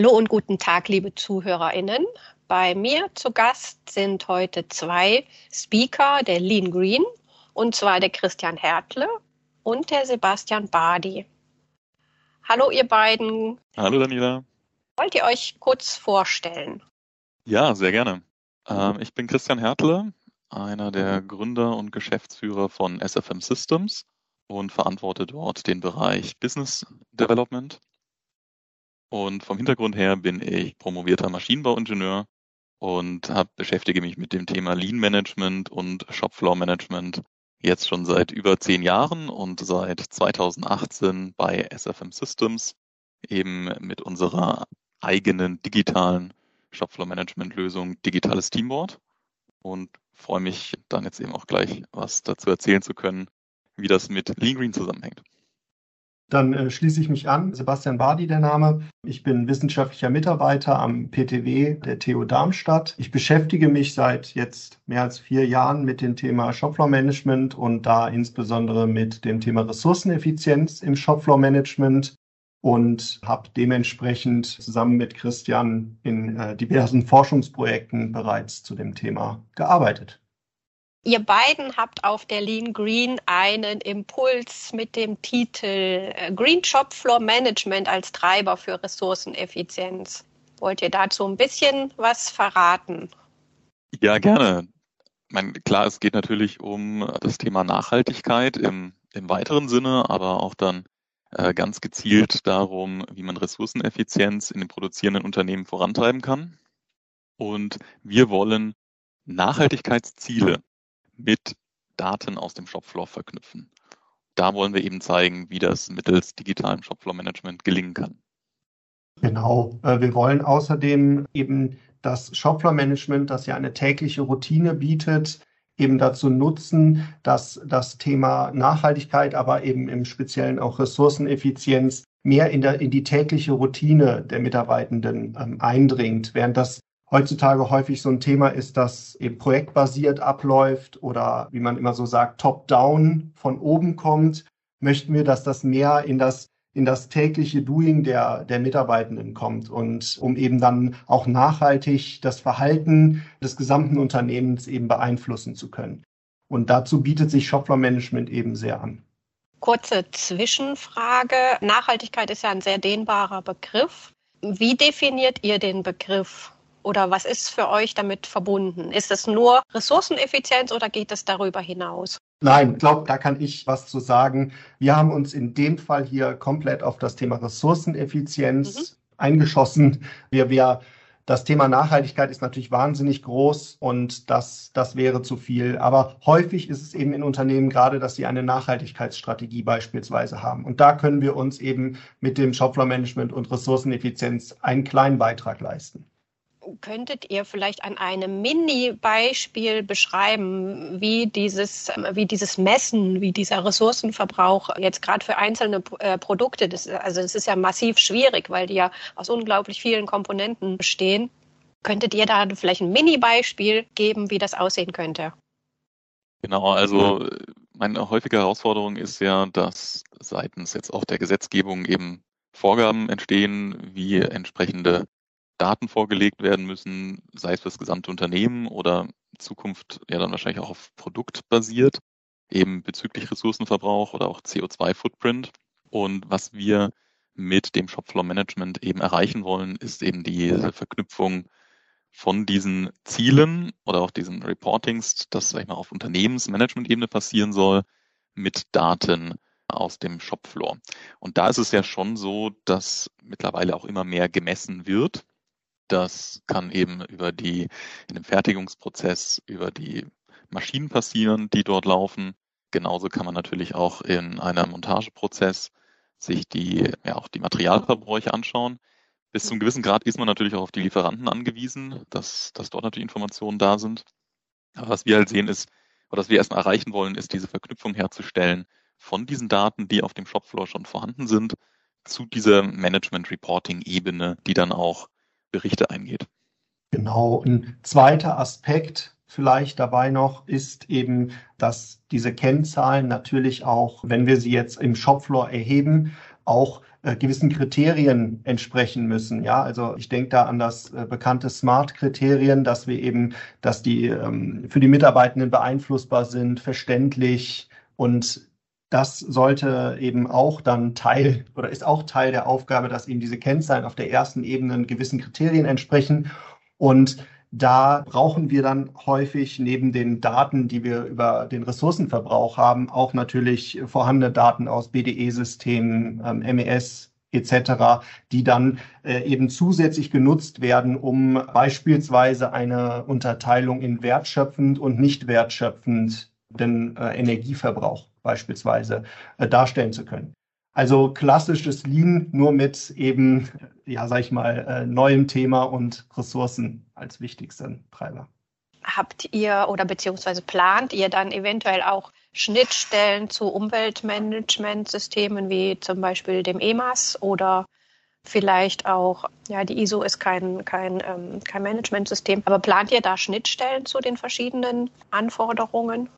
Hallo und guten Tag, liebe ZuhörerInnen. Bei mir zu Gast sind heute zwei Speaker der Lean Green, und zwar der Christian Hertle und der Sebastian Badi. Hallo, ihr beiden. Hallo, Daniela. Wollt ihr euch kurz vorstellen? Ja, sehr gerne. Ähm, ich bin Christian Hertle, einer der Gründer und Geschäftsführer von SFM Systems und verantworte dort den Bereich Business Development. Und vom Hintergrund her bin ich promovierter Maschinenbauingenieur und hab, beschäftige mich mit dem Thema Lean Management und Shopfloor Management jetzt schon seit über zehn Jahren und seit 2018 bei SFM Systems eben mit unserer eigenen digitalen Shopfloor Management Lösung Digitales Teamboard und freue mich dann jetzt eben auch gleich was dazu erzählen zu können, wie das mit Lean Green zusammenhängt. Dann äh, schließe ich mich an. Sebastian Badi der Name. Ich bin wissenschaftlicher Mitarbeiter am PTW der TU Darmstadt. Ich beschäftige mich seit jetzt mehr als vier Jahren mit dem Thema Shopfloor Management und da insbesondere mit dem Thema Ressourceneffizienz im Shopfloor Management und habe dementsprechend zusammen mit Christian in äh, diversen Forschungsprojekten bereits zu dem Thema gearbeitet. Ihr beiden habt auf der Lean Green einen Impuls mit dem Titel äh, Green Shop Floor Management als Treiber für Ressourceneffizienz. Wollt ihr dazu ein bisschen was verraten? Ja, gerne. Meine, klar, es geht natürlich um das Thema Nachhaltigkeit im, im weiteren Sinne, aber auch dann äh, ganz gezielt darum, wie man Ressourceneffizienz in den produzierenden Unternehmen vorantreiben kann. Und wir wollen Nachhaltigkeitsziele mit Daten aus dem Shopfloor verknüpfen. Da wollen wir eben zeigen, wie das mittels digitalem Shopfloor-Management gelingen kann. Genau. Äh, wir wollen außerdem eben das Shopfloor-Management, das ja eine tägliche Routine bietet, eben dazu nutzen, dass das Thema Nachhaltigkeit, aber eben im Speziellen auch Ressourceneffizienz mehr in, der, in die tägliche Routine der Mitarbeitenden ähm, eindringt, während das heutzutage häufig so ein Thema ist, das eben projektbasiert abläuft oder wie man immer so sagt, top-down von oben kommt, möchten wir, dass das mehr in das in das tägliche Doing der, der Mitarbeitenden kommt und um eben dann auch nachhaltig das Verhalten des gesamten Unternehmens eben beeinflussen zu können. Und dazu bietet sich Shopfloor Management eben sehr an. Kurze Zwischenfrage. Nachhaltigkeit ist ja ein sehr dehnbarer Begriff. Wie definiert ihr den Begriff? Oder was ist für euch damit verbunden? Ist es nur Ressourceneffizienz oder geht es darüber hinaus? Nein, ich glaube, da kann ich was zu sagen. Wir haben uns in dem Fall hier komplett auf das Thema Ressourceneffizienz mhm. eingeschossen. Wir, wir, das Thema Nachhaltigkeit ist natürlich wahnsinnig groß und das, das wäre zu viel. Aber häufig ist es eben in Unternehmen gerade, dass sie eine Nachhaltigkeitsstrategie beispielsweise haben. Und da können wir uns eben mit dem Shopfloor Management und Ressourceneffizienz einen kleinen Beitrag leisten könntet ihr vielleicht an einem Mini-Beispiel beschreiben, wie dieses, wie dieses Messen, wie dieser Ressourcenverbrauch jetzt gerade für einzelne äh, Produkte, das, also es ist ja massiv schwierig, weil die ja aus unglaublich vielen Komponenten bestehen. Könntet ihr da vielleicht ein Mini-Beispiel geben, wie das aussehen könnte? Genau, also meine häufige Herausforderung ist ja, dass seitens jetzt auch der Gesetzgebung eben Vorgaben entstehen, wie entsprechende Daten vorgelegt werden müssen, sei es für das gesamte Unternehmen oder Zukunft ja dann wahrscheinlich auch auf Produkt basiert, eben bezüglich Ressourcenverbrauch oder auch CO2-Footprint. Und was wir mit dem Shopfloor Management eben erreichen wollen, ist eben diese Verknüpfung von diesen Zielen oder auch diesen Reportings, das sag ich mal auf Unternehmensmanagement-Ebene passieren soll, mit Daten aus dem Shopfloor. Und da ist es ja schon so, dass mittlerweile auch immer mehr gemessen wird. Das kann eben über die, in dem Fertigungsprozess, über die Maschinen passieren, die dort laufen. Genauso kann man natürlich auch in einem Montageprozess sich die, ja, auch die Materialverbräuche anschauen. Bis zum gewissen Grad ist man natürlich auch auf die Lieferanten angewiesen, dass, dass dort natürlich Informationen da sind. Aber was wir halt sehen ist, oder was wir erstmal erreichen wollen, ist diese Verknüpfung herzustellen von diesen Daten, die auf dem Shopfloor schon vorhanden sind, zu dieser Management-Reporting-Ebene, die dann auch Berichte eingeht. Genau. Ein zweiter Aspekt vielleicht dabei noch ist eben, dass diese Kennzahlen natürlich auch, wenn wir sie jetzt im Shopfloor erheben, auch äh, gewissen Kriterien entsprechen müssen. Ja, also ich denke da an das äh, bekannte Smart-Kriterien, dass wir eben, dass die ähm, für die Mitarbeitenden beeinflussbar sind, verständlich und das sollte eben auch dann Teil oder ist auch Teil der Aufgabe, dass eben diese Kennzahlen auf der ersten Ebene gewissen Kriterien entsprechen. Und da brauchen wir dann häufig neben den Daten, die wir über den Ressourcenverbrauch haben, auch natürlich vorhandene Daten aus BDE-Systemen, ähm, MES etc., die dann äh, eben zusätzlich genutzt werden, um beispielsweise eine Unterteilung in wertschöpfend und nicht wertschöpfend den äh, Energieverbrauch beispielsweise äh, darstellen zu können. Also klassisches Lean nur mit eben, ja, sag ich mal, äh, neuem Thema und Ressourcen als wichtigsten Treiber. Habt ihr oder beziehungsweise plant ihr dann eventuell auch Schnittstellen zu Umweltmanagementsystemen wie zum Beispiel dem EMAS oder vielleicht auch, ja, die ISO ist kein, kein, ähm, kein Managementsystem, aber plant ihr da Schnittstellen zu den verschiedenen Anforderungen?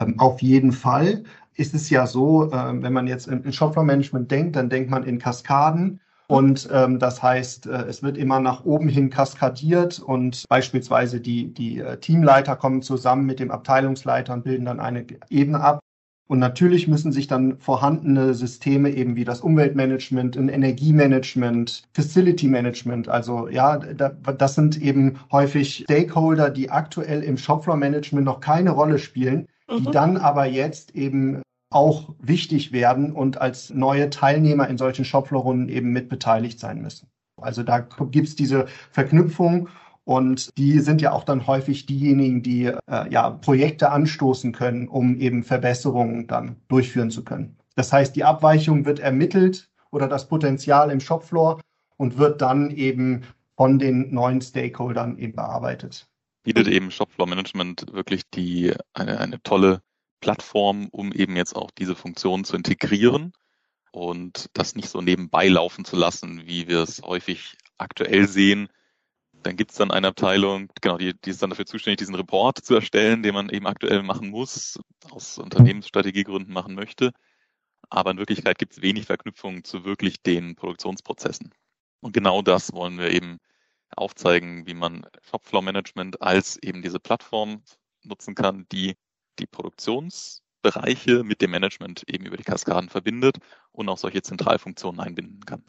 Ähm, auf jeden Fall ist es ja so, ähm, wenn man jetzt in Shopfloor-Management denkt, dann denkt man in Kaskaden. Und ähm, das heißt, äh, es wird immer nach oben hin kaskadiert und beispielsweise die, die äh, Teamleiter kommen zusammen mit dem Abteilungsleiter und bilden dann eine Ebene ab. Und natürlich müssen sich dann vorhandene Systeme eben wie das Umweltmanagement, ein Energiemanagement, Facility Management, also ja, das sind eben häufig Stakeholder, die aktuell im Shopfloor Management noch keine Rolle spielen, die mhm. dann aber jetzt eben auch wichtig werden und als neue Teilnehmer in solchen Shopfloor-Runden eben mit beteiligt sein müssen. Also da gibt es diese Verknüpfung und die sind ja auch dann häufig diejenigen, die äh, ja Projekte anstoßen können, um eben Verbesserungen dann durchführen zu können. Das heißt, die Abweichung wird ermittelt oder das Potenzial im Shopfloor und wird dann eben von den neuen Stakeholdern eben bearbeitet bietet eben Shopfloor Management wirklich die, eine, eine tolle Plattform, um eben jetzt auch diese Funktionen zu integrieren und das nicht so nebenbei laufen zu lassen, wie wir es häufig aktuell sehen. Dann gibt es dann eine Abteilung, genau, die, die ist dann dafür zuständig, diesen Report zu erstellen, den man eben aktuell machen muss, aus Unternehmensstrategiegründen machen möchte. Aber in Wirklichkeit gibt es wenig Verknüpfungen zu wirklich den Produktionsprozessen. Und genau das wollen wir eben aufzeigen, wie man Shopfloor Management als eben diese Plattform nutzen kann, die die Produktionsbereiche mit dem Management eben über die Kaskaden verbindet und auch solche Zentralfunktionen einbinden kann.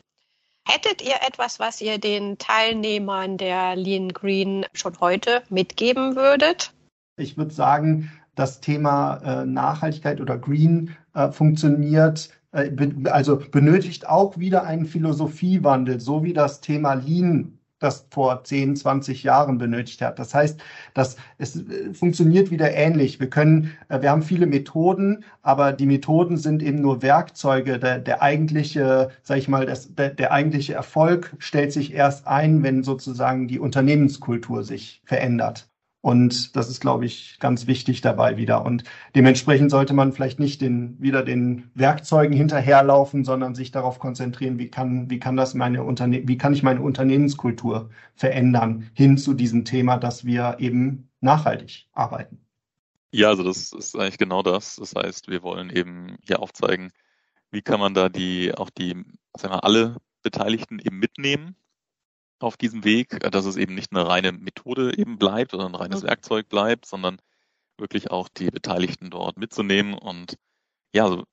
Hättet ihr etwas, was ihr den Teilnehmern der Lean Green schon heute mitgeben würdet? Ich würde sagen, das Thema äh, Nachhaltigkeit oder Green äh, funktioniert, äh, also benötigt auch wieder einen Philosophiewandel, so wie das Thema Lean das vor 10, 20 Jahren benötigt hat. Das heißt, dass es äh, funktioniert wieder ähnlich. Wir können, äh, wir haben viele Methoden, aber die Methoden sind eben nur Werkzeuge. Der, der eigentliche, sag ich mal, das, der, der eigentliche Erfolg stellt sich erst ein, wenn sozusagen die Unternehmenskultur sich verändert. Und das ist, glaube ich, ganz wichtig dabei wieder. Und dementsprechend sollte man vielleicht nicht den, wieder den Werkzeugen hinterherlaufen, sondern sich darauf konzentrieren, wie kann, wie kann das meine Unterne wie kann ich meine Unternehmenskultur verändern hin zu diesem Thema, dass wir eben nachhaltig arbeiten. Ja, also das ist eigentlich genau das. Das heißt, wir wollen eben hier aufzeigen, wie kann man da die, auch die, sagen wir, alle Beteiligten eben mitnehmen auf diesem Weg, äh, dass es eben nicht eine reine Methode eben bleibt oder ein reines mhm. Werkzeug bleibt, sondern wirklich auch die Beteiligten dort mitzunehmen. Und ja, also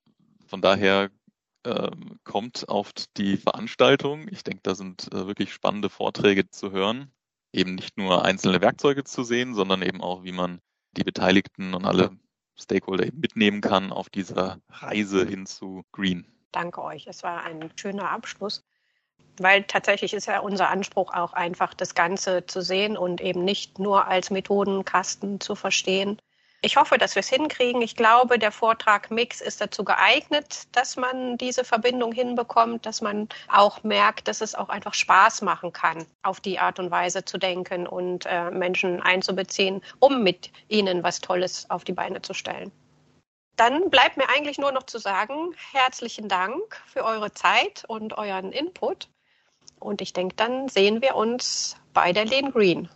von daher äh, kommt auf die Veranstaltung. Ich denke, da sind äh, wirklich spannende Vorträge zu hören. Eben nicht nur einzelne Werkzeuge zu sehen, sondern eben auch, wie man die Beteiligten und alle Stakeholder eben mitnehmen kann auf dieser Reise hin zu Green. Danke euch. Es war ein schöner Abschluss weil tatsächlich ist ja unser Anspruch auch einfach, das Ganze zu sehen und eben nicht nur als Methodenkasten zu verstehen. Ich hoffe, dass wir es hinkriegen. Ich glaube, der Vortrag Mix ist dazu geeignet, dass man diese Verbindung hinbekommt, dass man auch merkt, dass es auch einfach Spaß machen kann, auf die Art und Weise zu denken und äh, Menschen einzubeziehen, um mit ihnen was Tolles auf die Beine zu stellen. Dann bleibt mir eigentlich nur noch zu sagen, herzlichen Dank für eure Zeit und euren Input. Und ich denke, dann sehen wir uns bei der Lean Green.